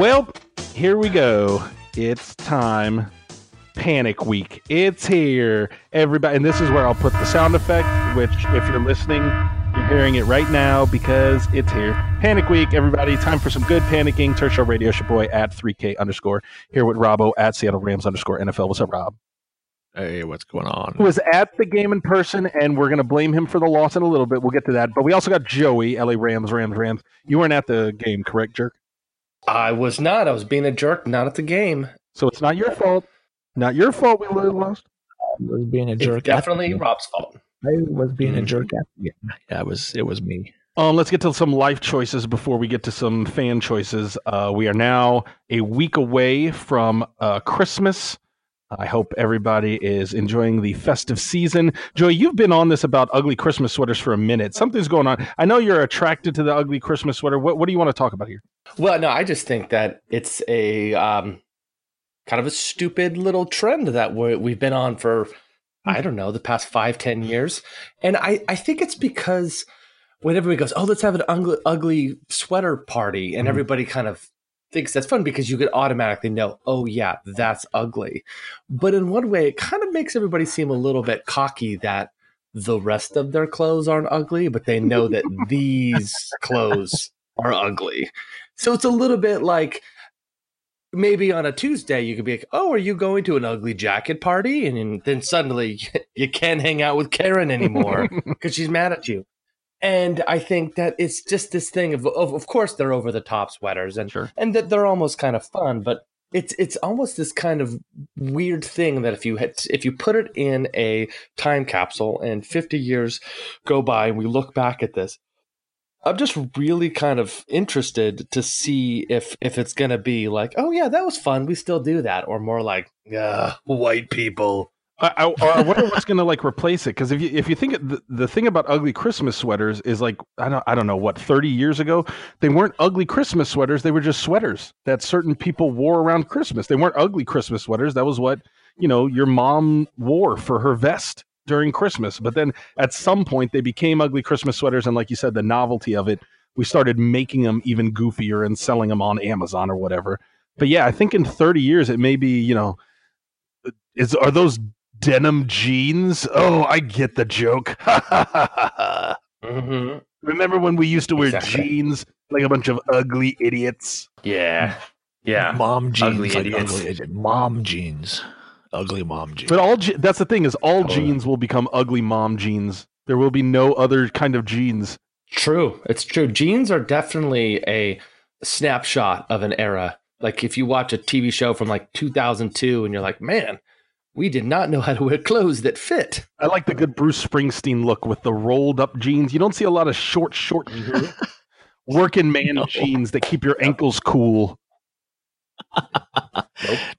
Well, here we go. It's time. Panic week. It's here. Everybody, and this is where I'll put the sound effect, which, if you're listening, you're hearing it right now because it's here. Panic week, everybody. Time for some good panicking. Turf Radio Show Boy at 3K underscore. Here with Robbo at Seattle Rams underscore NFL. What's up, Rob? Hey, what's going on? Who was at the game in person, and we're going to blame him for the loss in a little bit. We'll get to that. But we also got Joey, LA Rams, Rams, Rams. You weren't at the game, correct, Jerk? I was not. I was being a jerk, not at the game. So it's not your fault. Not your fault we lost. I was being a jerk. It's definitely Rob's fault. I was being a jerk at the game. Yeah, it was. It was me. Um, let's get to some life choices before we get to some fan choices. Uh, we are now a week away from uh, Christmas. I hope everybody is enjoying the festive season. Joy, you've been on this about ugly Christmas sweaters for a minute. Something's going on. I know you're attracted to the ugly Christmas sweater. What, what do you want to talk about here? Well, no, I just think that it's a um, kind of a stupid little trend that we we've been on for, I don't know, the past five, ten years. And I, I think it's because when everybody goes, oh, let's have an ugly, ugly sweater party, and Mhm. everybody kind of thinks that's fun because you could automatically know, oh, yeah, that's ugly. But in one way, it kind of makes everybody seem a little bit cocky that the rest of their clothes aren't ugly, but they know that these clothes are ugly. So it's a little bit like maybe on a Tuesday you could be like, "Oh, are you going to an ugly jacket party?" And then suddenly you can't hang out with Karen anymore because she's mad at you. And I think that it's just this thing of, of, of course, they're over the top sweaters, and Sure. and that they're almost kind of fun, but it's it's almost this kind of weird thing that if you had, if you put it in a time capsule and 50 years go by and we look back at this i'm just really kind of interested to see if if it's going to be like oh yeah that was fun. We still do that. Or more like yeah white people I, I, I wonder what's going to like replace it because if you if you think the, the thing about ugly Christmas sweaters is like I don't I don't know what thirty years ago they weren't ugly Christmas sweaters they were just sweaters that certain people wore around Christmas. They weren't ugly Christmas sweaters that was what you know your mom wore for her vest during Christmas. But then at some point they became ugly Christmas sweaters and like you said the novelty of it we started making them even goofier and selling them on Amazon or whatever. But yeah I think in thirty years it may be you know uh, is are those denim jeans? Oh, I get the joke. mm-hmm. Remember when we used to wear Exactly. jeans like a bunch of ugly idiots? yeah yeah Mom jeans. Ugly like idiots. ugly idiot. Mom jeans. Ugly mom jeans. But all je- that's the thing is all Oh. jeans will become ugly mom jeans. There will be no other kind of jeans. True. It's true. Jeans are definitely a snapshot of an era. Like if you watch a TV show from like 2002 and you're like, man, we did not know how to wear clothes that fit. I like the good Bruce Springsteen look with the rolled up jeans. You don't see a lot of short, short mm-hmm. working man No. jeans that keep your ankles cool.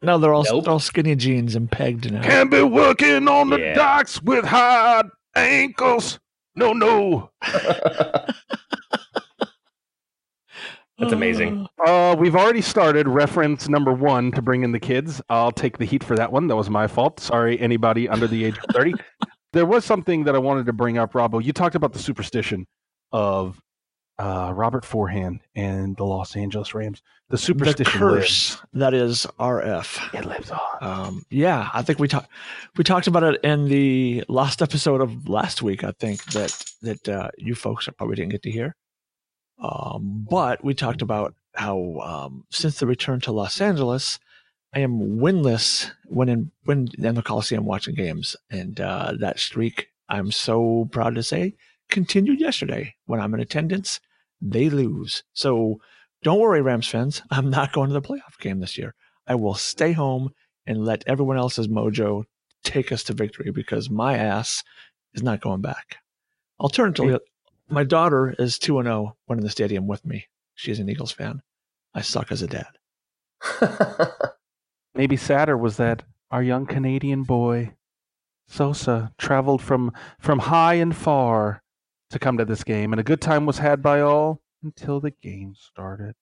no, they're all Nope. they're all skinny jeans and pegged now. Can't be working on the Yeah. docks with hard ankles. No, no. That's amazing. Uh, we've already started reference number one to bring in the kids. I'll take the heat for that one. That was my fault. Sorry, anybody under the age of 30. there was something that I wanted to bring up, Robbo. You talked about the superstition of uh, Robert Forehand and the Los Angeles Rams. The The superstition curse that is RF. It lives on. Um, yeah, I think we talked we talked about it in the last episode of last week. I think that that uh, you folks probably didn't get to hear. Um, but we talked about how um, since the return to Los Angeles, I am winless when in when in the Coliseum watching games, and uh, that streak I'm so proud to say continued yesterday. When I'm in attendance, they lose. So don't worry, Rams fans. I'm not going to the playoff game this year. I will stay home and let everyone else's mojo take us to victory because my ass is not going back. Alternatively, my daughter is 2 and 0 when in the stadium with me. She's an Eagles fan. I suck as a dad. Maybe sadder was that our young Canadian boy, Sosa, traveled from, from high and far to come to this game, and a good time was had by all until the game started.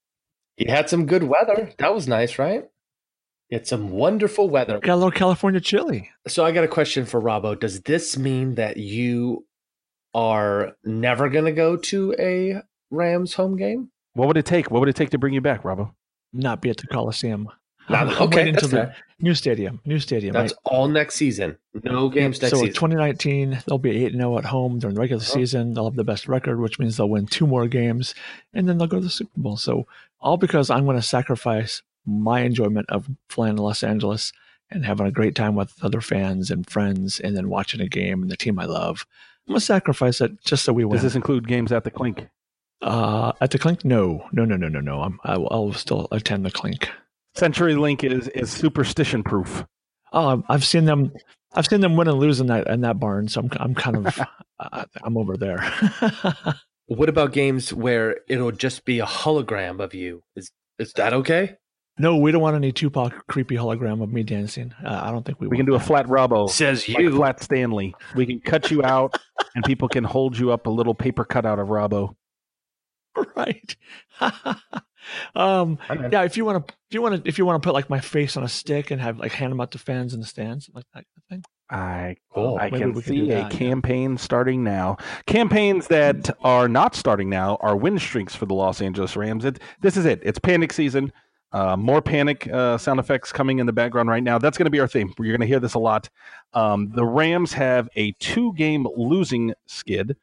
you had some good weather. That was nice, right? You had some wonderful weather. Got a little California chili. So I got a question for Robbo. Does this mean that you are never going to go to a Rams home game? What would it take? What would it take to bring you back, Robbo? not be at the Coliseum. Not- I'm okay, waiting that's until the fair. new stadium. New stadium. That's right? all next season. No games next season. so season. 2019, they'll be 8 0 at home during the regular Uh-huh. season. They'll have the best record, which means they'll win two more games, and then they'll go to the Super Bowl. So, all because I'm going to sacrifice my enjoyment of flying to Los Angeles and having a great time with other fans and friends, and then watching a game and the team I love. I'm going to sacrifice it just so we win. Does this include games at the Clink? uh, at the Clink? No, no, no, no, no, no. I'm, I will, I'll still attend the Clink. CenturyLink is is superstition proof. Oh, I've seen them. I've seen them win and lose in that in that barn, so I'm I'm kind of uh, I'm over there. what about games where it'll just be a hologram of you? Is is that okay? No, we don't want any Tupac creepy hologram of me dancing. Uh, I don't think we. We can do a flat Robbo, Says like you. flat Stanley. We can cut you out, and people can hold you up a little paper cutout of Robbo. right. um. I'm. Yeah. If you want to, if you want to, if you want to put like my face on a stick and have like hand them out to fans in the stands, like that kind of thing. I Cool. I Maybe can we could see a that, yeah. campaign starting now. Campaigns that are not starting now are win streaks for the Los Angeles Rams. It, this is it. It's panic season. Uh, more panic uh, sound effects coming in the background right now. That's going to be our theme. You're going to hear this a lot. Um, the Rams have a two game losing skid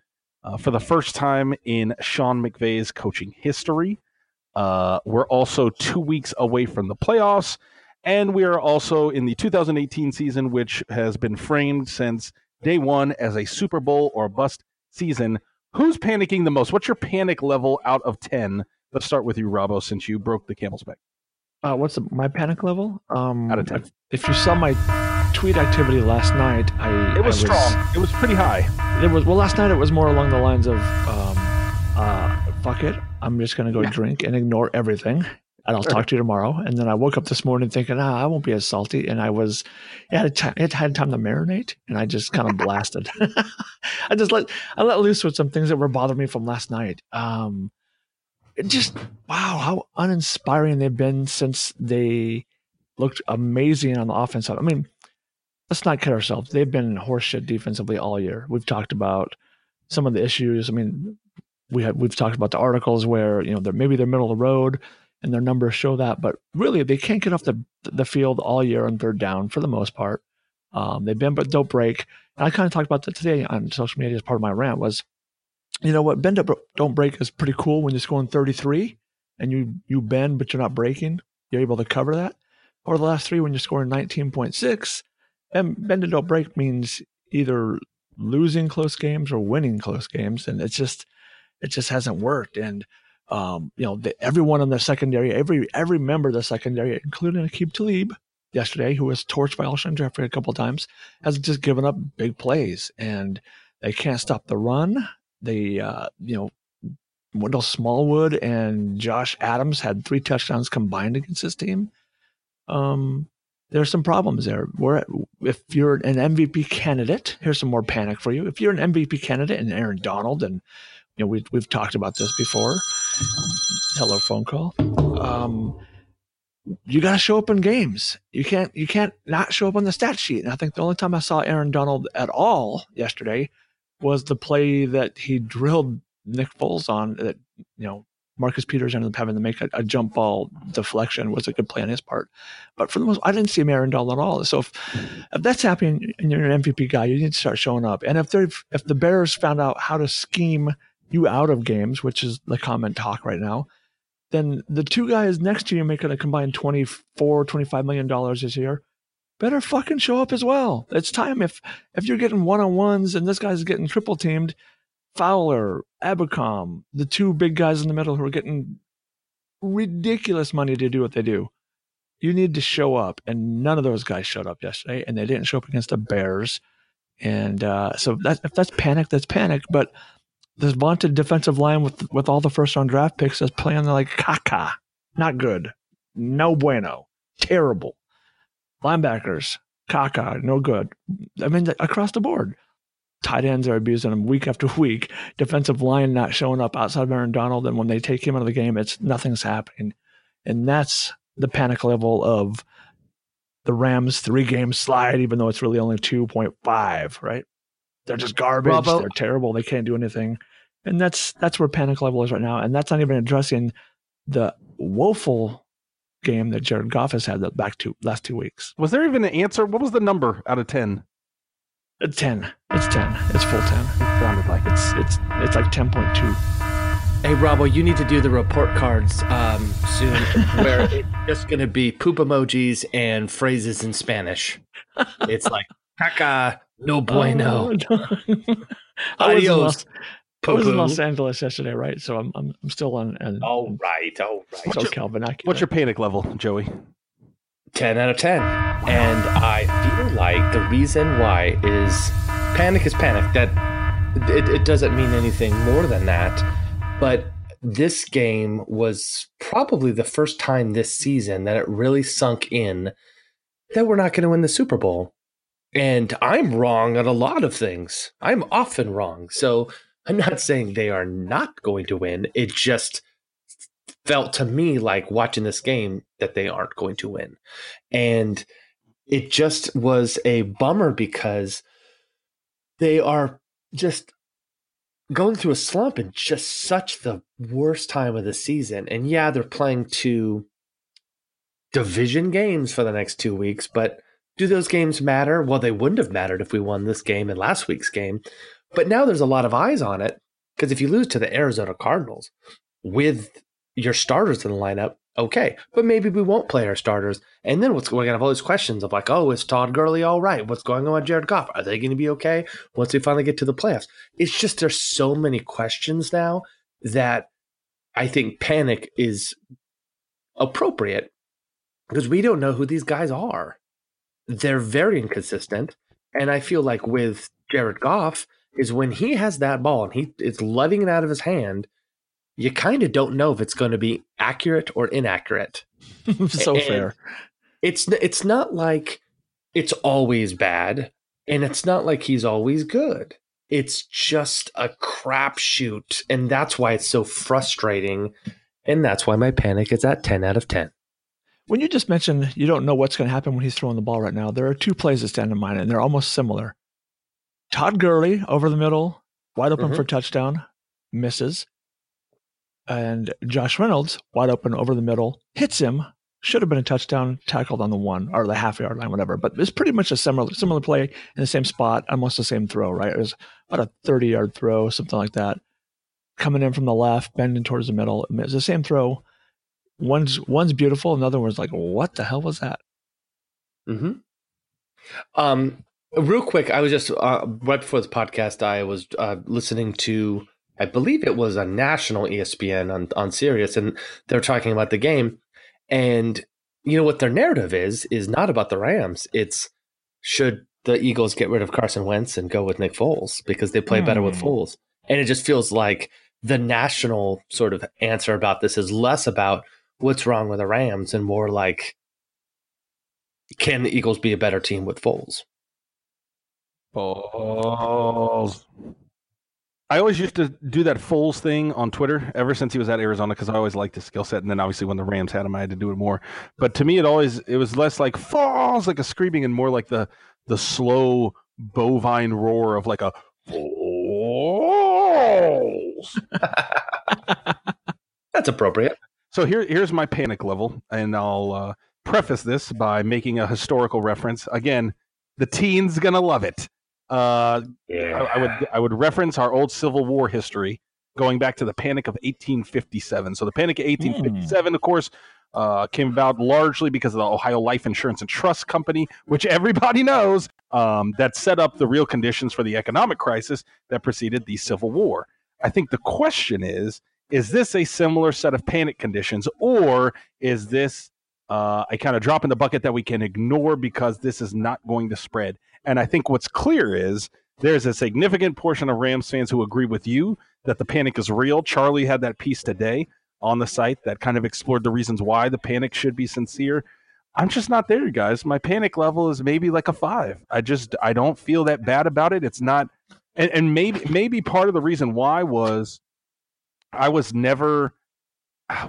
uh, for the first time in Sean McVay's coaching history. Uh, we're also two weeks away from the playoffs. And we are also in the 2018 season, which has been framed since day one as a Super Bowl or bust season. Who's panicking the most? What's your panic level out of 10? Let's start with you, Robbo, since you broke the camel's back. Uh, what's the, my panic level? Um, Out of 10. If, you saw my tweet activity last night, I It was I strong. It was pretty high. It was well last night. It was more along the lines of, um, uh, "Fuck it, I'm just gonna go Yeah. drink and ignore everything, and I'll Sure. talk to you tomorrow." And then I woke up this morning thinking, "Ah, I won't be as salty," and I was, it had time, it had time to marinate, and I just kind of blasted. I just let I let loose with some things that were bothering me from last night. Um, just wow, how uninspiring they've been since they looked amazing on the offense. I mean, let's not kid ourselves. They've been horseshit defensively all year. We've talked about some of the issues. I mean, we had we've talked about the articles where you know they're maybe they're middle of the road and their numbers show that, but really they can't get off the the field all year on third down for the most part. Um, they've been but don't break. And I kind of talked about that today on social media as part of my rant was, you know what, bend up don't break is pretty cool when you're scoring 33 and you you bend but you're not breaking. You're able to cover that. Or the last three when you're scoring 19.6 and bend and don't break means either losing close games or winning close games, and it's just it just hasn't worked. And um, you know, the, everyone in the secondary, every every member of the secondary, including Aqib Talib yesterday, who was torched by Alshon Jeffery a couple times, has just given up big plays, and they can't stop the run. They, uh, you know. Wendell Smallwood and Josh Adams had three touchdowns combined against this team. Um, there's some problems there. Where if you're an MVP candidate, here's some more panic for you. If you're an MVP candidate and Aaron Donald, and you know we've we've talked about this before. Hello, phone call. Um, you got to show up in games. You can't you can't not show up on the stat sheet. And I think the only time I saw Aaron Donald at all yesterday was the play that he drilled Nick Foles on. That you know Marcus Peters ended up having to make a, a jump ball deflection was a good play on his part. But for the most, I didn't see Aaron Donald at all. So if, if that's happening and you're an MVP guy, you need to start showing up. And if they if the Bears found out how to scheme you out of games, which is the common talk right now, then the two guys next to you making a combined 24, 25 million dollars this year better fucking show up as well. It's time if if you're getting one on ones and this guy's getting triple teamed, Fowler, Ebukam, the two big guys in the middle who are getting ridiculous money to do what they do. You need to show up, and none of those guys showed up yesterday, and they didn't show up against the Bears. And uh, so that if that's panic, that's panic. But this vaunted defensive line with with all the first round draft picks is playing like caca. Not good. No bueno. Terrible. Linebackers, caca, no good. I mean, across the board. Tight ends are abusing them week after week. Defensive line not showing up outside of Aaron Donald, and when they take him out of the game, it's nothing's happening, and that's the panic level of the Rams three game slide, even though it's really only two point five. Right? They're just garbage. Bravo. They're terrible. They can't do anything, and that's that's where panic level is right now, and that's not even addressing the woeful game that Jared Goff has had the back two last two weeks. Was there even an answer? What was the number out of ten? A ten. It's ten. It's full ten. It sounded like It's it's it's like ten point two. Hey, Robo, you need to do the report cards um, soon, where it's just going to be poop emojis and phrases in Spanish. It's like caca, no bueno, Oh, I was adios, I was in Los. Angeles yesterday, right? So I'm I'm, I'm still on and All right, all right. SoCal vernacular. What's your panic level, Joey? 10 out of 10. And I feel like the reason why is panic is panic. That it, it doesn't mean anything more than that. But this game was probably the first time this season that it really sunk in that we're not going to win the Super Bowl. And I'm wrong on a lot of things. I'm often wrong. So I'm not saying they are not going to win. It just felt to me like watching this game that they aren't going to win. And it just was a bummer because they are just going through a slump in just such the worst time of the season. And yeah, they're playing two division games for the next two weeks, but do those games matter? Well, they wouldn't have mattered if we won this game and last week's game. But now there's a lot of eyes on it because if you lose to the Arizona Cardinals with your starters in the lineup, okay. But maybe we won't play our starters. And then what's going to have all these questions of like, oh, is Todd Gurley all right? What's going on with Jared Goff? Are they going to be okay once we finally get to the playoffs? It's just there's so many questions now that I think panic is appropriate because we don't know who these guys are. They're very inconsistent. And I feel like with Jared Goff, is when he has that ball and he is letting it out of his hand, you kind of don't know if it's going to be accurate or inaccurate. so and- fair. It's it's not like it's always bad, and it's not like he's always good. It's just a crapshoot, and that's why it's so frustrating, and that's why my panic is at ten out of ten. When you just mentioned you don't know what's going to happen when he's throwing the ball right now, there are two plays that stand in mind, and they're almost similar. Todd Gurley over the middle, wide open Mhm. for touchdown, misses. And Josh Reynolds, wide open over the middle, hits him. Should have been a touchdown, tackled on the one or the half yard line, whatever. But it's pretty much a similar similar play in the same spot, almost the same throw, right? It was about a 30 yard throw, something like that. Coming in from the left, bending towards the middle. It's the same throw. One's one's beautiful, another one's like, what the hell was that? Mm-hmm. Um, real quick, I was just uh, right before this podcast, I was uh, listening to, I believe it was a national ESPN on on Sirius, and they're talking about the game, and you know what their narrative is is not about the Rams. It's should the Eagles get rid of Carson Wentz and go with Nick Foles because they play better with Hmm. Foles, and it just feels like the national sort of answer about this is less about what's wrong with the Rams and more like can the Eagles be a better team with Foles? Balls. I always used to do that Foles thing on Twitter ever since he was at Arizona because I always liked his skill set. And then obviously when the Rams had him, I had to do it more. But to me, it always it was less like falls like a screaming and more like the the slow bovine roar of like a falls. That's appropriate. So here, here's my panic level, and I'll uh, preface this by making a historical reference. Again, the teens gonna love it. Uh, I, I would I would reference our old Civil War history, going back to the Panic of 1857. So the Panic of 1857, of course, uh, came about largely because of the Ohio Life Insurance and Trust Company, which everybody knows um, that set up the real conditions for the economic crisis that preceded the Civil War. I think the question is: Is this a similar set of panic conditions, or is this uh, a kind of drop in the bucket that we can ignore because this is not going to spread? And I think what's clear is there's a significant portion of Rams fans who agree with you that the panic is real. Charlie had that piece today on the site that kind of explored the reasons why the panic should be sincere. I'm just not there, guys. My panic level is maybe like a five. I just I don't feel that bad about it. It's not, and, and maybe maybe part of the reason why was I was never.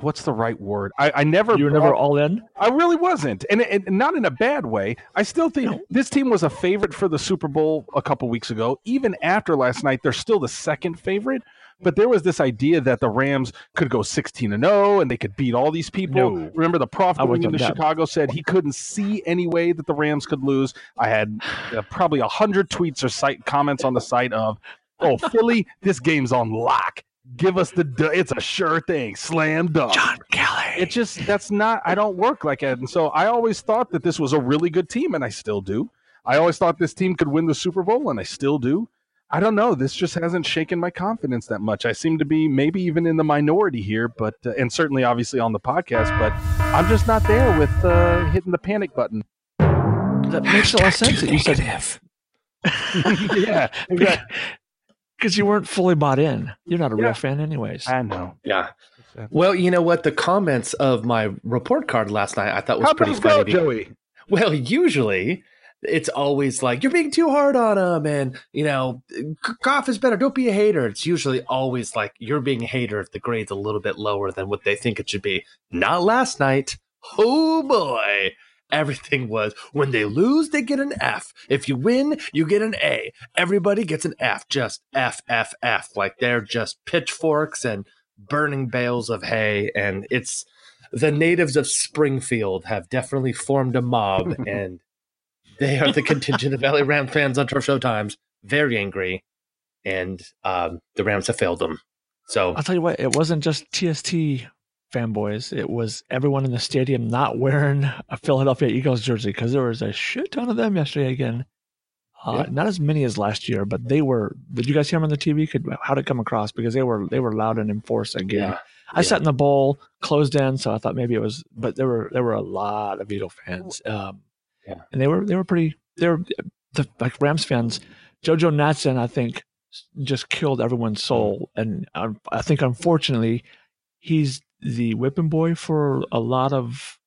What's the right word? I, I never. You were never all in? I really wasn't, and, and not in a bad way. I still think this team was a favorite for the Super Bowl a couple weeks ago. Even after last night, they're still the second favorite. but there was this idea that the Rams could go 16 and 0 and they could beat all these people. No. Remember, the prof going into Chicago said he couldn't see any way that the Rams could lose. I had uh, probably a hundred tweets or site comments on the site of, "Oh, Philly, this game's on lock. Give us the it's a sure thing. Slam dunk." John Kelly. It just that's not. I don't work like that, and so I always thought that this was a really good team, and I still do. I always thought this team could win the Super Bowl, and I still do. I don't know. This just hasn't shaken my confidence that much. I seem to be maybe even in the minority here, but uh, and certainly obviously on the podcast, but I'm just not there with uh, hitting the panic button. that makes a lot of sense that you said if yeah, exactly. Because you weren't fully bought in. You're not a Yeah. real fan, anyways. I know. Yeah. Well, you know what? The comments of my report card last night I thought was How pretty those go, funny. Joey? Well, usually it's always like you're being too hard on him, and you know, Goff is better. Don't be a hater. It's usually always like you're being a hater if the grade's a little bit lower than what they think it should be. Not last night. Oh boy. Everything was when they lose, they get an F. If you win, you get an A. Everybody gets an F. Just F, F, F. Like they're just pitchforks and burning bales of hay. And it's the natives of Springfield have definitely formed a mob, and they are the contingent of LA Ram fans on Turf Show Times, very angry, and um, the Rams have failed them. So I'll tell you what, it wasn't just TST fanboys. It was everyone in the stadium not wearing a Philadelphia Eagles jersey because there was a shit ton of them yesterday again. Uh, Yeah. Not as many as last year, but they were. Did you guys hear them on the TV? Could how did it come across? Because they were they were loud and enforced again. yeah, I sat in the bowl, closed in, so I thought maybe it was. But there were there were a lot of Eagle fans, um, Yeah. and they were they were pretty. They were the like Rams fans. JoJo Natson, I think, just killed everyone's soul, and I, I think unfortunately, he's the whipping boy for a lot of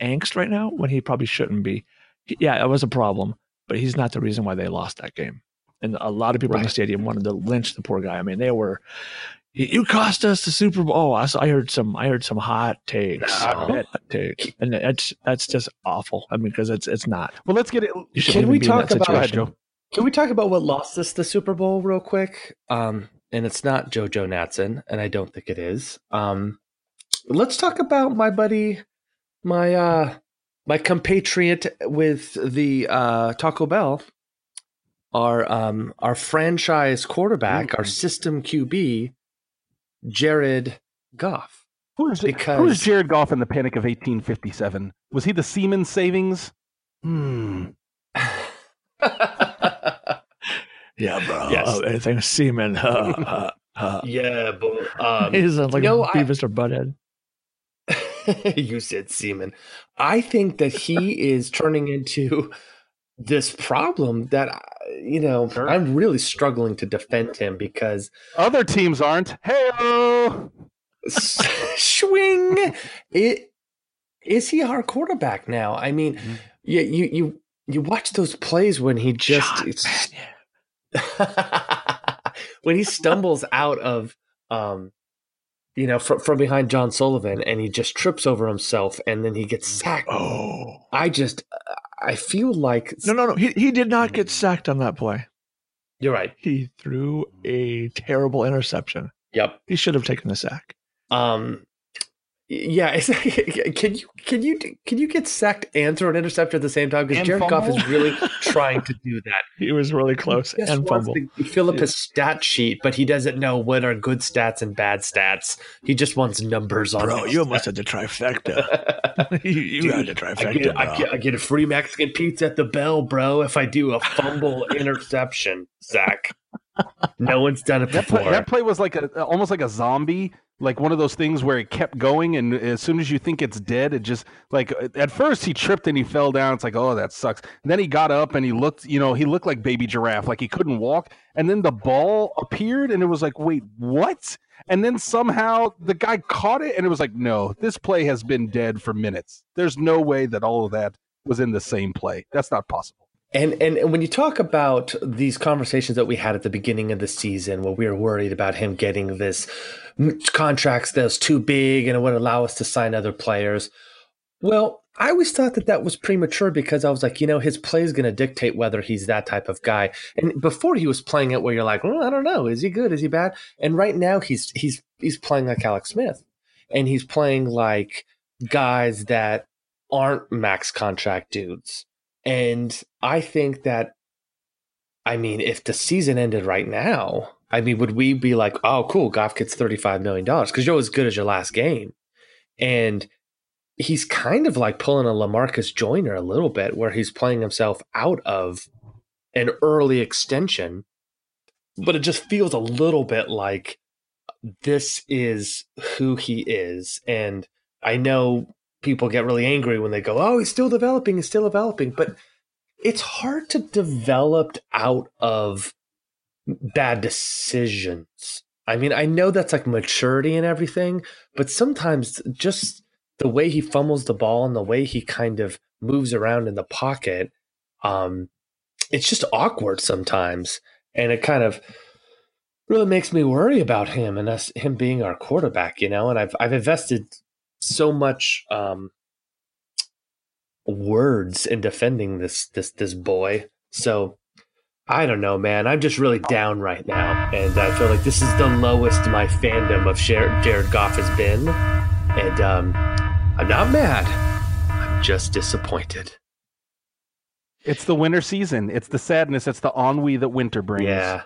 angst right now when he probably shouldn't be. Yeah, it was a problem, but he's not the reason why they lost that game. And a lot of people in the stadium wanted to lynch the poor guy. I mean, they were you cost us the Super Bowl. Oh, I, I heard some. I heard some hot takes. Hot takes, and that's that's just awful. I mean, because it's it's not. Well, let's get it. Can we talk about-. Joe. Can we talk about what lost us the Super Bowl real quick? Um, and it's not JoJo Natson, and I don't think it is. Um, let's talk about my buddy, my uh, my compatriot with the uh, Taco Bell, our um, our franchise quarterback, our Mm. system QB, Jared Goff. Who's, Because- who's Jared Goff in the Panic of 1857? Was he the Siemens savings? Hmm. Yeah, bro. Yes. Oh, anything semen. Uh, uh, uh. yeah, but um, he sounds like no, a I- Beavis or Butthead. you said semen. I think that he is turning into this problem that uh, you know Sure. I'm really struggling to defend him because Other teams aren't. Hey, swing it is he our quarterback now? I mean, Mhm. you you you you watch those plays when he just when he stumbles out of um you know from from behind John Sullivan and he just trips over himself and then he gets sacked. Oh I just I feel like no, no, no. He he did not get sacked on that play. you're right. He threw a terrible interception. Yep. He should have taken the sack. Um yeah, is, can you can you can you get sacked and throw an interception at the same time? Because And Jared Goff is really trying to do that. He was really close He and fumble. to fill up his stat sheet, but he doesn't know what are good stats and bad stats. He just wants numbers on. Bro, his you stats. almost had the trifecta. you you had the I trifecta, get, I, get, I get a free Mexican pizza at the Bell, bro. If I do a fumble interception, Zach. No one's done it that play, before. that play was like a almost like a zombie, like one of those things where it kept going, and as soon as you think it's dead, it just like at first he tripped and he fell down. It's like, oh, that sucks. And then he got up and he looked, you know, he looked like baby giraffe, like he couldn't walk. And then the ball appeared, and it was like, wait, what? And then somehow the guy caught it, and it was like, no, this play has been dead for minutes. There's no way that all of that was in the same play. That's not possible. And, and and when you talk about these conversations that we had at the beginning of the season, where we were worried about him getting this m- that was too big and it would allow us to sign other players, well, I always thought that that was premature because I was like, you know, his play is going to dictate whether he's that type of guy. And before he was playing it where you're like, well, I don't know, is he good? Is he bad? And right now he's he's he's playing like Alex Smith, and he's playing like guys that aren't max contract dudes. And I think that, I mean, if the season ended right now, I mean, would we be like, oh, cool, Goff gets $35 million because you're as good as your last game? And he's kind of like pulling a Lamarcus Joyner a little bit, where he's playing himself out of an early extension, but it just feels a little bit like this is who he is. And I know people get really angry when they go, "Oh, he's still developing, he's still developing," but it's hard to develop out of bad decisions. I mean, I know that's like maturity and everything, but sometimes just the way he fumbles the ball and the way he kind of moves around in the pocket, um, it's just awkward sometimes, and it kind of really makes me worry about him and us him being our quarterback. You know, and I've I've invested so much um, words in defending this this this boy. So I don't know, man. I'm just really down right now, and I feel like this is the lowest my fandom of Jared Goff has been, and um, I'm not mad. I'm just disappointed. It's the winter season. It's the sadness. It's the ennui that winter brings. Yeah.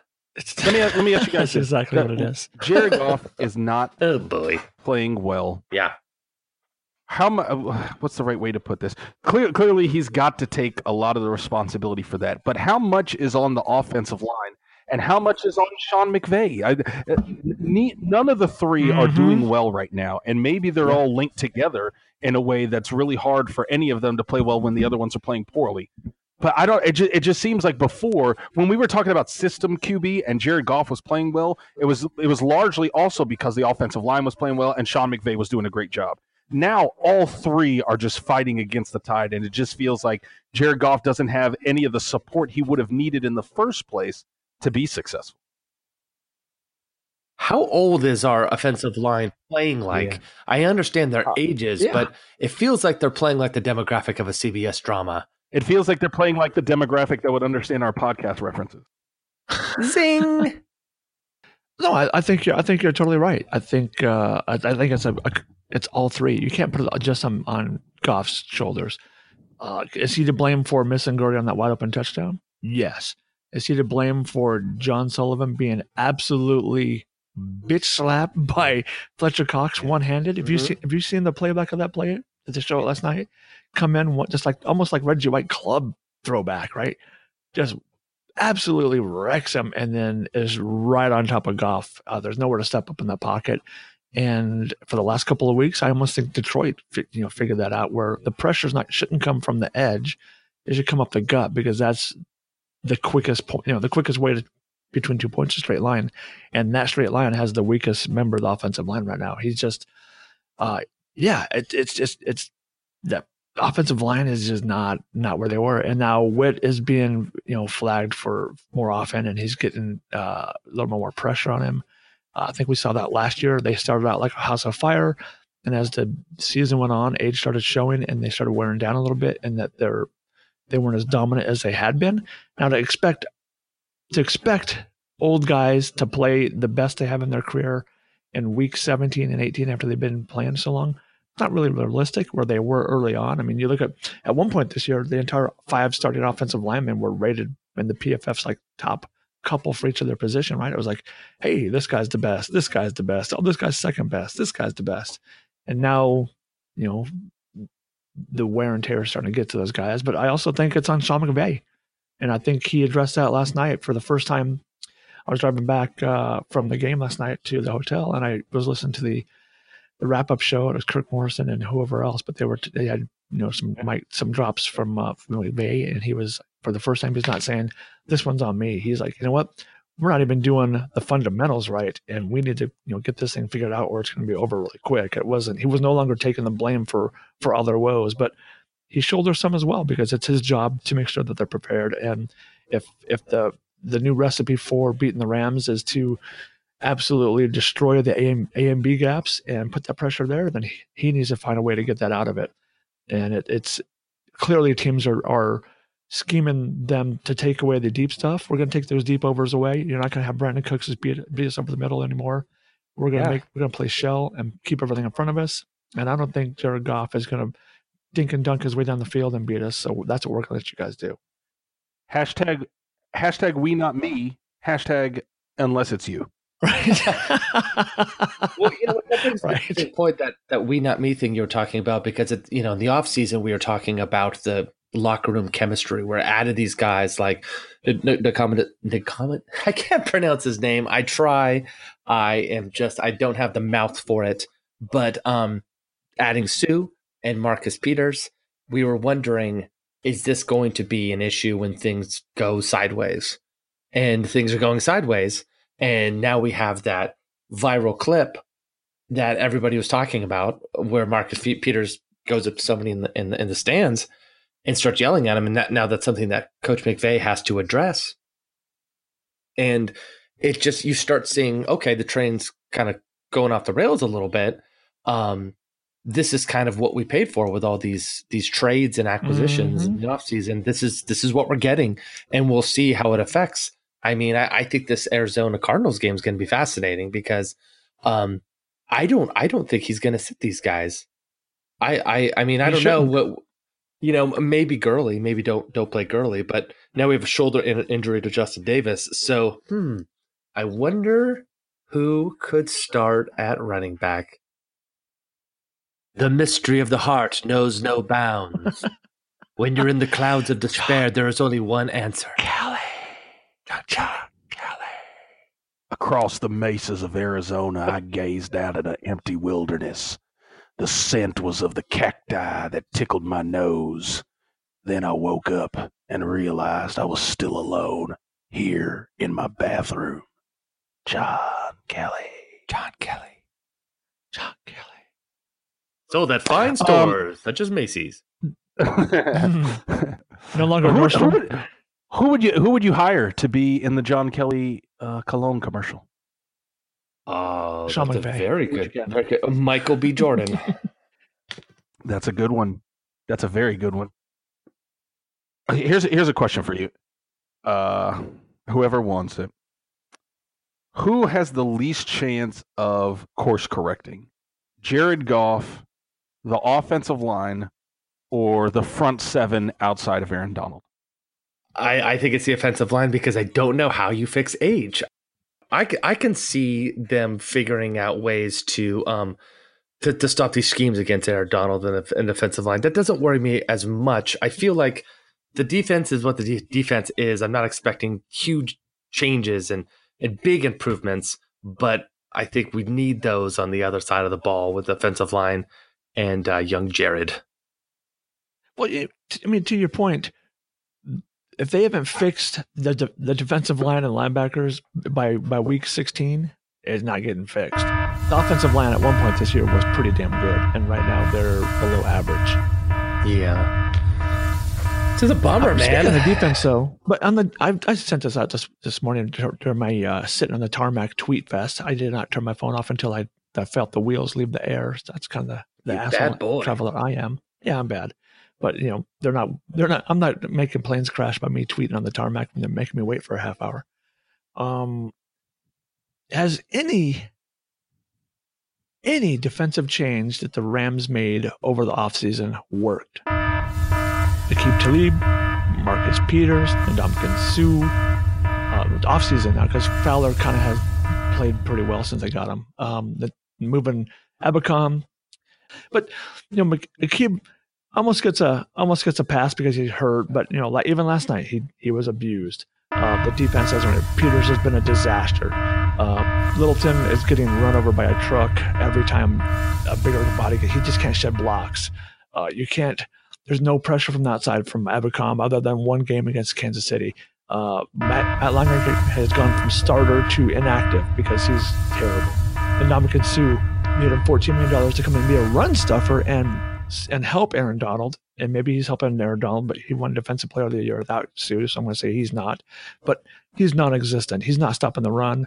let me let me ask you guys. That's exactly what it is. Jared Goff is not. oh boy. Playing well. Yeah how much what's the right way to put this Clear, clearly he's got to take a lot of the responsibility for that but how much is on the offensive line and how much is on sean mcvay I, uh, none of the 3 mm-hmm. are doing well right now and maybe they're all linked together in a way that's really hard for any of them to play well when the other ones are playing poorly but I don't. It just, it just seems like before when we were talking about system QB and Jared Goff was playing well, it was it was largely also because the offensive line was playing well and Sean McVay was doing a great job now all three are just fighting against the tide, and it just feels like Jared Goff doesn't have any of the support he would have needed in the first place to be successful. How old is our offensive line playing like? Yeah. I understand their uh, ages, yeah. but it feels like they're playing like the demographic of a CBS drama. It feels like they're playing like the demographic that would understand our podcast references. Zing. No, I, I, think you're. I think you're totally right. I think. Uh, I, I, think it's a, a, it's all three. You can't put it just on, on Goff's shoulders. Uh, is he to blame for missing Gurley on that wide open touchdown? Yes. Is he to blame for John Sullivan being absolutely bitch slapped by Fletcher Cox one handed? Have you mm-hmm. seen Have you seen the playback of that play at the show last night? Come in, what just like almost like Reggie White club throwback, right? Just absolutely wrecks him, and then is right on top of Goff. Uh, there's nowhere to step up in that pocket. And for the last couple of weeks, I almost think Detroit, you know, figured that out where the pressure's not shouldn't come from the edge, it should come up the gut because that's the quickest point, you know, the quickest way to between two points, a straight line, and that straight line has the weakest member of the offensive line right now. He's just, uh, yeah, it, it's just it's that offensive line is just not not where they were, and now Witt is being you know flagged for more often, and he's getting uh, a little more pressure on him. I think we saw that last year. They started out like a house of fire, and as the season went on, age started showing, and they started wearing down a little bit, and that they're they weren't as dominant as they had been. Now to expect to expect old guys to play the best they have in their career in week 17 and 18 after they've been playing so long, it's not really realistic where they were early on. I mean, you look at at one point this year, the entire five starting offensive linemen were rated in the PFF's like top couple for each of their position, right? It was like, hey, this guy's the best, this guy's the best, oh, this guy's second best, this guy's the best. And now, you know, the wear and tear is starting to get to those guys. But I also think it's on Sean McVay. And I think he addressed that last night for the first time. I was driving back uh, from the game last night to the hotel, and I was listening to the the wrap up show. It was Kirk Morrison and whoever else, but they were they had you know some mic, some drops from uh, from McVay, and he was for the first time he's not saying this one's on me. He's like, you know what? We're not even doing the fundamentals right, and we need to, you know, get this thing figured out, or it's going to be over really quick. It wasn't. He was no longer taking the blame for for all their woes, but he shoulders some as well because it's his job to make sure that they're prepared. And if if the the new recipe for beating the Rams is to absolutely destroy the A and, B gaps and put that pressure there, then he, he needs to find a way to get that out of it. and it, it's clearly teams are are scheming them to take away the deep stuff. We're going to take those deep overs away. You're not going to have Brandin Cooks beat, beat us over the middle anymore. We're going to Yeah. make we're going to play shell and keep everything in front of us. And I don't think Jared Goff is going to dink and dunk his way down the field and beat us. So that's what we're going to let you guys do. Hashtag hashtag we not me. Hashtag unless it's you. Right. well, you know? That brings Right. the point that that we not me thing you were talking about because it, you know in the off season we were talking about the locker room chemistry. We're added these guys like the comment the comment. I can't pronounce his name. I try. I am just I don't have the mouth for it. But um, adding Suh and Marcus Peters, we were wondering is this going to be an issue when things go sideways? And things are going sideways. And now we have that viral clip that everybody was talking about, where Marcus Peters goes up to somebody in the in the, in the stands and start yelling at him, and that, now that's something that Coach McVay has to address. And it just you start seeing, okay, the train's kind of going off the rails a little bit. Um, this is kind of what we paid for with all these these trades and acquisitions in the offseason. This is this is what we're getting, and we'll see how it affects. I mean, I, I think this Arizona Cardinals game is going to be fascinating because um, I don't I don't think he's going to sit these guys. I I I mean I He don't know shouldn't. what you know maybe Gurley maybe don't don't play Gurley, but now we have a shoulder in- injury to Justin Davis. So hmm, I wonder who could start at running back. The mystery of the heart knows no bounds. when you're in the clouds of despair, there is only one answer. Kelly. John Kelly. Across the mesas of Arizona, I gazed out at an empty wilderness. The scent was of the cacti that tickled my nose. Then I woke up and realized I was still alone here in my bathroom. John Kelly. John Kelly. John Kelly. So that fine stores, such as Macy's. No longer who, would, who, would, who would you who would you hire to be in the John Kelly uh, cologne commercial? Oh, Sean that's a McVay. very good, very good. Michael B. Jordan. That's a good one. That's a very good one. Okay, Here's here's a question for you. Uh, whoever wants it. Who has the least chance of course correcting? Jared Goff, the offensive line, or the front seven outside of Aaron Donald? I, I think it's the offensive line because I don't know how you fix age. I, I can see them figuring out ways to um to, to stop these schemes against Aaron Donald and the, offensive line. That doesn't worry me as much. I feel like the defense is what the de- defense is. I'm not expecting huge changes and, and big improvements, but I think we need those on the other side of the ball with the offensive line and uh, young Jared. Well, I mean, to your point, if they haven't fixed the de- the defensive line and linebackers by by week 16, it's not getting fixed. The offensive line at one point this year was pretty damn good, and right now they're below average. Yeah. This is a bummer, I'm man. sticking the defense though. But on the, I, I sent this out this this morning during my uh, sitting on the tarmac tweet fest. I did not turn my phone off until I, I felt the wheels leave the air. That's kind of the, the You asshole bad boy. traveler I am. Yeah, I'm bad. But you know, they're not. They're not. I'm not making planes crash by me tweeting on the tarmac and they're making me wait for a half hour. Um, has any any defensive change that the Rams made over the offseason worked? Aqib Talib, Marcus Peters, Ndamukong Suh. Uh, offseason now because Fowler kind of has played pretty well since they got him. Um, the, moving Ebukam, but you know Aqib almost gets a almost gets a pass because he's hurt. But you know, like even last night he he was abused. Uh, the defense hasn't. Peters has been a disaster. Uh, Littleton is getting run over by a truck every time a bigger body. He just can't shed blocks. Uh, you can't. There's no pressure from that side from Ebukam other than one game against Kansas City. Uh, Matt, Matt Longacre has gone from starter to inactive because he's terrible. And Ndamukong Suh him $14 million to come and be a run stuffer and and help Aaron Donald. And maybe he's helping Aaron Donald, but he won Defensive Player of the Year without Suh, so I'm going to say he's not. But he's non existent. He's not stopping the run.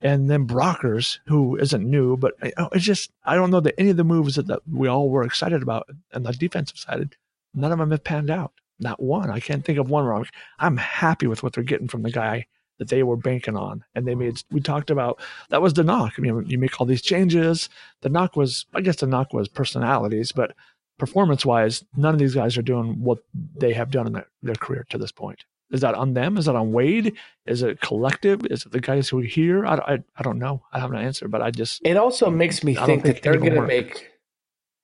and then Brockers, who isn't new, but oh, it's just I don't know that any of the moves that, that we all were excited about on the defensive side, none of them have panned out. Not one. I can't think of one wrong. I'm happy with what they're getting from the guy that they were banking on. And they made, we talked about, that was the knock. I mean, you make all these changes. The knock was, I guess the knock was personalities, but performance wise, none of these guys are doing what they have done in their, their career to this point. Is that on them? Is that on Wade? Is it collective? Is it the guys who are here? I, I, I don't know. I have an answer, but I just. It also makes me think, think that they're going to make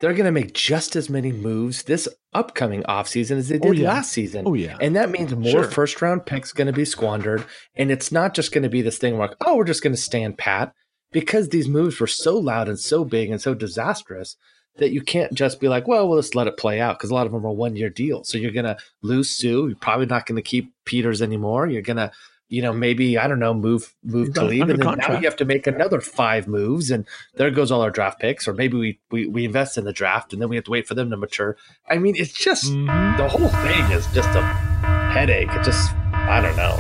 they're going to make just as many moves this upcoming offseason as they oh, did oh, yeah. last season. Oh, yeah. And that means more sure. first round picks going to be squandered. And it's not just going to be this thing where, oh, we're just going to stand pat because these moves were so loud and so big and so disastrous that you can't just be like, well, we'll just let it play out because a lot of them are one year deals. So you're going to lose Suh. You're probably not going to keep Peters anymore. You're going to you know, maybe I don't know, move move to leave, and then contract. now you have to make another five moves, and there goes all our draft picks. Or maybe we we, we invest in the draft, and then we have to wait for them to mature. I mean, it's just mm-hmm. the whole thing is just a headache. It just I don't know.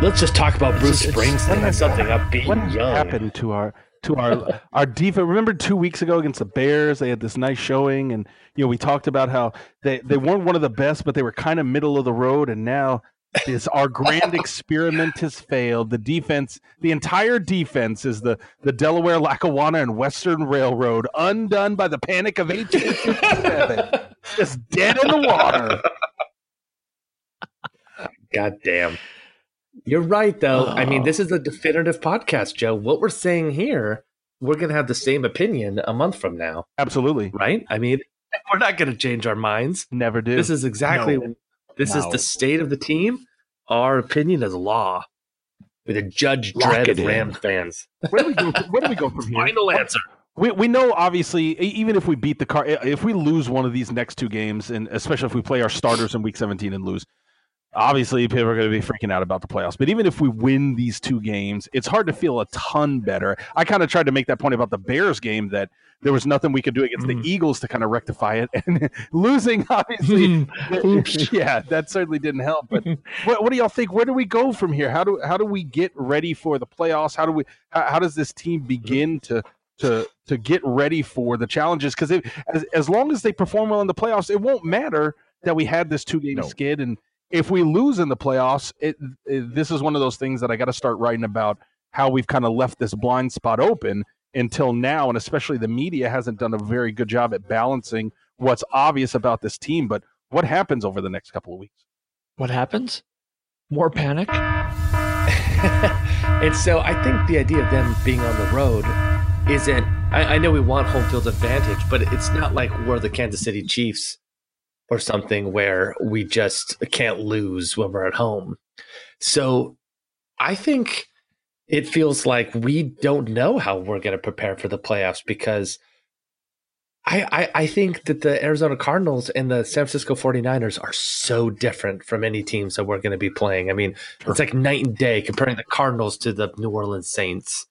Let's just talk about Bruce Springsteen and something upbeat. What young. happened to our to our our defense? Remember two weeks ago against the Bears, they had this nice showing, and you know we talked about how they they weren't one of the best, but they were kind of middle of the road, and now is our grand experiment has failed. The defense, the entire defense is the, the Delaware, Lackawanna, and Western Railroad, undone by the panic of 1857. just dead in the water. God damn. You're right, though. Oh. I mean, this oh. is a definitive podcast, Joe. What we're saying here, we're going to have the same opinion a month from now. Absolutely. Right? I mean, we're not going to change our minds. Never do. This is exactly no. This no. is the state of the team. Our opinion is law. With a Judge Lock Dredd of Rams fans. Where do we go? Where do we go from here? Final answer. We, we know obviously even if we beat the car if we lose one of these next two games and especially if we play our starters in week 17 and lose obviously people are going to be freaking out about the playoffs but even if we win these two games it's hard to feel a ton better. I kind of tried to make that point about the bears game that there was nothing we could do against mm. the eagles to kind of rectify it and losing obviously yeah that certainly didn't help but what, what, do y'all think? Where do we go from here? How do how do we get ready for the playoffs? How do we how, how does this team begin to to to get ready for the challenges? Because as, as long as they perform well in the playoffs it won't matter that we had this two game no. skid and if we lose in the playoffs, it, it, this is one of those things that I got to start writing about how we've kind of left this blind spot open until now, and especially the media hasn't done a very good job at balancing what's obvious about this team. But what happens over the next couple of weeks? What happens? More panic. and so I think the idea of them being on the road isn't. I, I know we want home field advantage, but it's not like we're the Kansas City Chiefs or something where we just can't lose when we're at home. So I think it feels like we don't know how we're going to prepare for the playoffs because I, I, I, think that the Arizona Cardinals and the San Francisco 49ers are so different from any teams that we're going to be playing. I mean, sure. it's like night and day comparing the Cardinals to the New Orleans Saints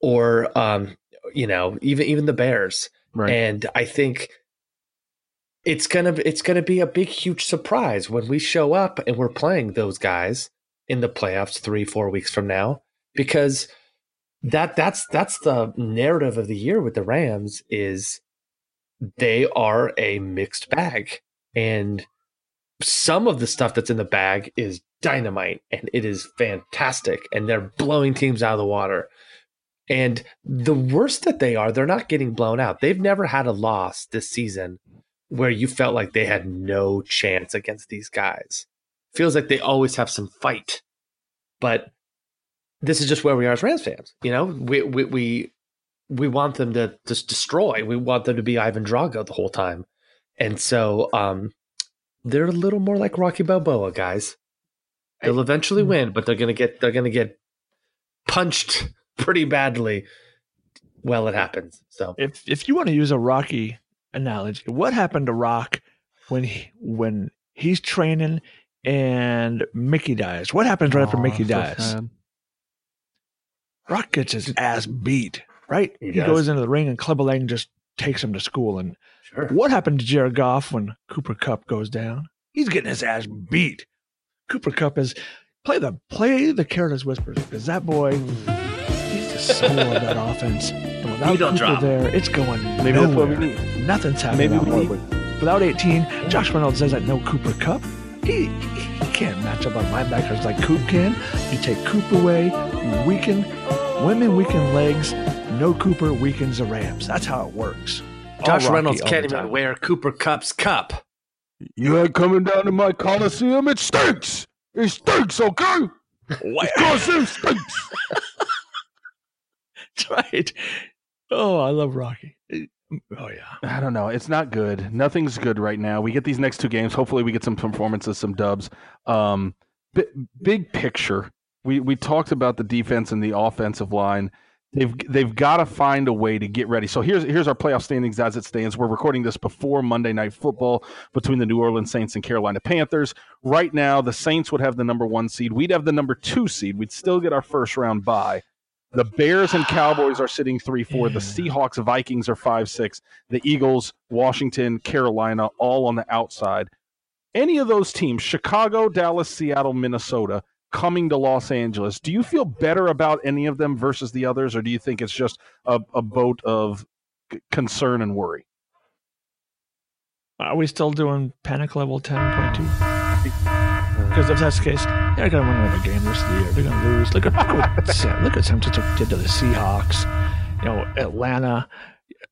or, um, you know, even, even the Bears. Right. And I think it's gonna it's gonna be a big huge surprise when we show up and we're playing those guys in the playoffs three four weeks from now because that that's that's the narrative of the year with the Rams is they are a mixed bag. And some of the stuff that's in the bag is dynamite and it is fantastic and they're blowing teams out of the water. And the worst that they are they're not getting blown out. They've never had a loss this season where you felt like they had no chance against these guys. Feels like they always have some fight, but this is just where we are as Rams fans. You know, we we we, we want them to just destroy. We want them to be Ivan Drago the whole time, and so um, they're a little more like Rocky Balboa, guys. They'll eventually hmm. win, but they're gonna get they're gonna get punched pretty badly. Well, it happens. So if if you want to use a Rocky analogy. What happened to Rock when he, when he's training and Mickey dies? What happens right after Mickey dies? Rock gets his ass beat, right? He, he goes into the ring and Clubber Lang just takes him to school. And sure. what happened to Jared Goff when Cooper Kupp goes down? He's getting his ass beat. Cooper Kupp is play the play the Careless Whispers because that boy, soul of that offense. And without We don't Cooper drop. there, it's going Maybe that's what we nowhere. need. Nothing's happening. Maybe without we Ward. Without 18, Josh Reynolds says that no Cooper Kupp. He, he can't match up on linebackers like Coop can. You take Coop away, you weaken women, weaken legs. No Cooper weakens the Rams. That's how it works. Josh Reynolds all can't even wear Cooper Kupp's cup. You ain't coming down to my Coliseum. It stinks. It stinks, okay? Why- Coliseum stinks. That's right. Oh, I love Rocky. Oh yeah. I don't know. It's not good. Nothing's good right now. We get these next two games. Hopefully, we get some performances, some dubs. Um, bi- big picture. We we talked about the defense and the offensive line. They've they've got to find a way to get ready. So here's here's our playoff standings as it stands. We're recording this before Monday Night Football between the New Orleans Saints and Carolina Panthers. Right now, the Saints would have the number one seed. We'd have the number two seed. We'd still get our first round bye. The Bears and Cowboys are sitting three four. The Seahawks, Vikings are five six. The Eagles, Washington, Carolina, all on the outside. Any of those teams, Chicago, Dallas, Seattle, Minnesota, coming to Los Angeles, do you feel better about any of them versus the others, or do you think it's just a, a boat of c- concern and worry? Are we still doing panic level 10.2? Because if that's the case, they're going to win another game the year. They're going to lose. Look at, look at what look at Sam did did to the Seahawks. You know, Atlanta,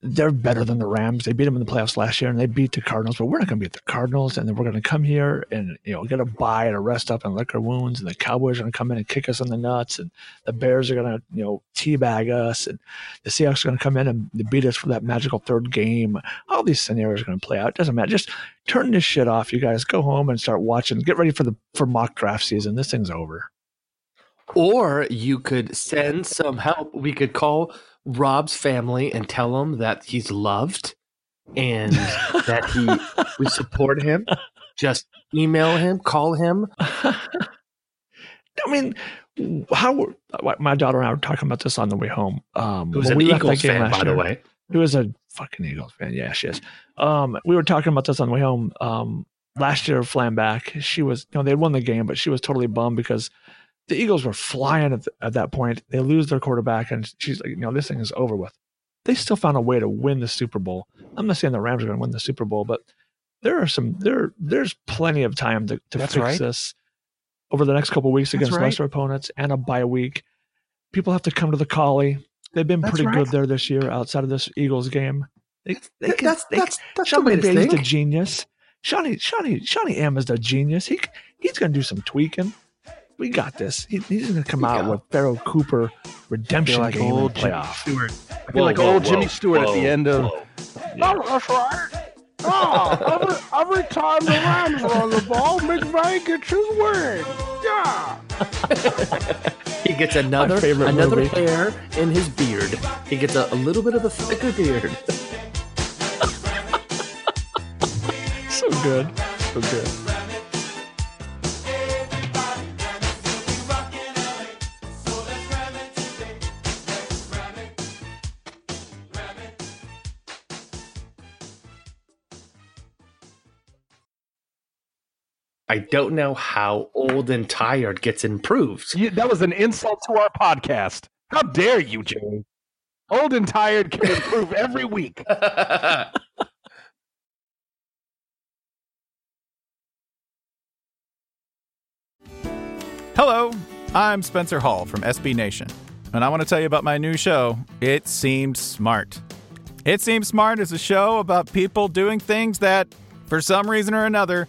they're better than the Rams. They beat them in the playoffs last year, and they beat the Cardinals. But we're not going to beat the Cardinals, and then we're going to come here and you know get a bye and a rest up and lick our wounds. And the Cowboys are going to come in and kick us in the nuts, and the Bears are going to you know teabag us, and the Seahawks are going to come in and beat us for that magical third game. All these scenarios are going to play out. It doesn't matter. Just turn this shit off, you guys. Go home and start watching. Get ready for the for mock draft season. This thing's over. Or you could send some help. We could call Rob's family and tell him that he's loved and that he we support him. Just email him, call him. I mean, how my daughter and I were talking about this on the way home. Um, Who's an we Eagles fan, by the year- way. Who is a fucking Eagles fan? Yeah, she is. Um, we were talking about this on the way home. Um, last year, Flam back, she was, you know, they won the game, but she was totally bummed because the Eagles were flying at, at that point. They lose their quarterback, and she's like, you know, this thing is over with. They still found a way to win the Super Bowl. I'm not saying the Rams are going to win the Super Bowl, but there are some there. There's plenty of time to, to That's fix right. this over the next couple weeks against right. lesser opponents and a bye week. People have to come to the Collie. They've been That's pretty right. good there this year outside of this Eagles game. They, they can, that's they that's that's the Sean McVay's the genius. Shawnee, Shawnee, Shawnee M is the genius. He he's going to do some tweaking. We got this. He, he's going to come out with Pharoh Cooper redemption like game in the old Jimmy playoff. Stewart. I feel like old Jimmy Stewart at the end of. Yeah. Oh, that's right. Oh, every, every time the Rams run the ball, McVay gets his win. Yeah. He gets another another movie. hair in his beard. He gets a, a little bit of a thicker beard. So good. So good. I don't know how old and tired gets improved. You, that was an insult to our podcast. How dare you, Joey? Old and tired can improve every week. Hello, I'm Spencer Hall from SB Nation, and I want to tell you about my new show, It Seemed Smart. It Seems Smart is a show about people doing things that, for some reason or another,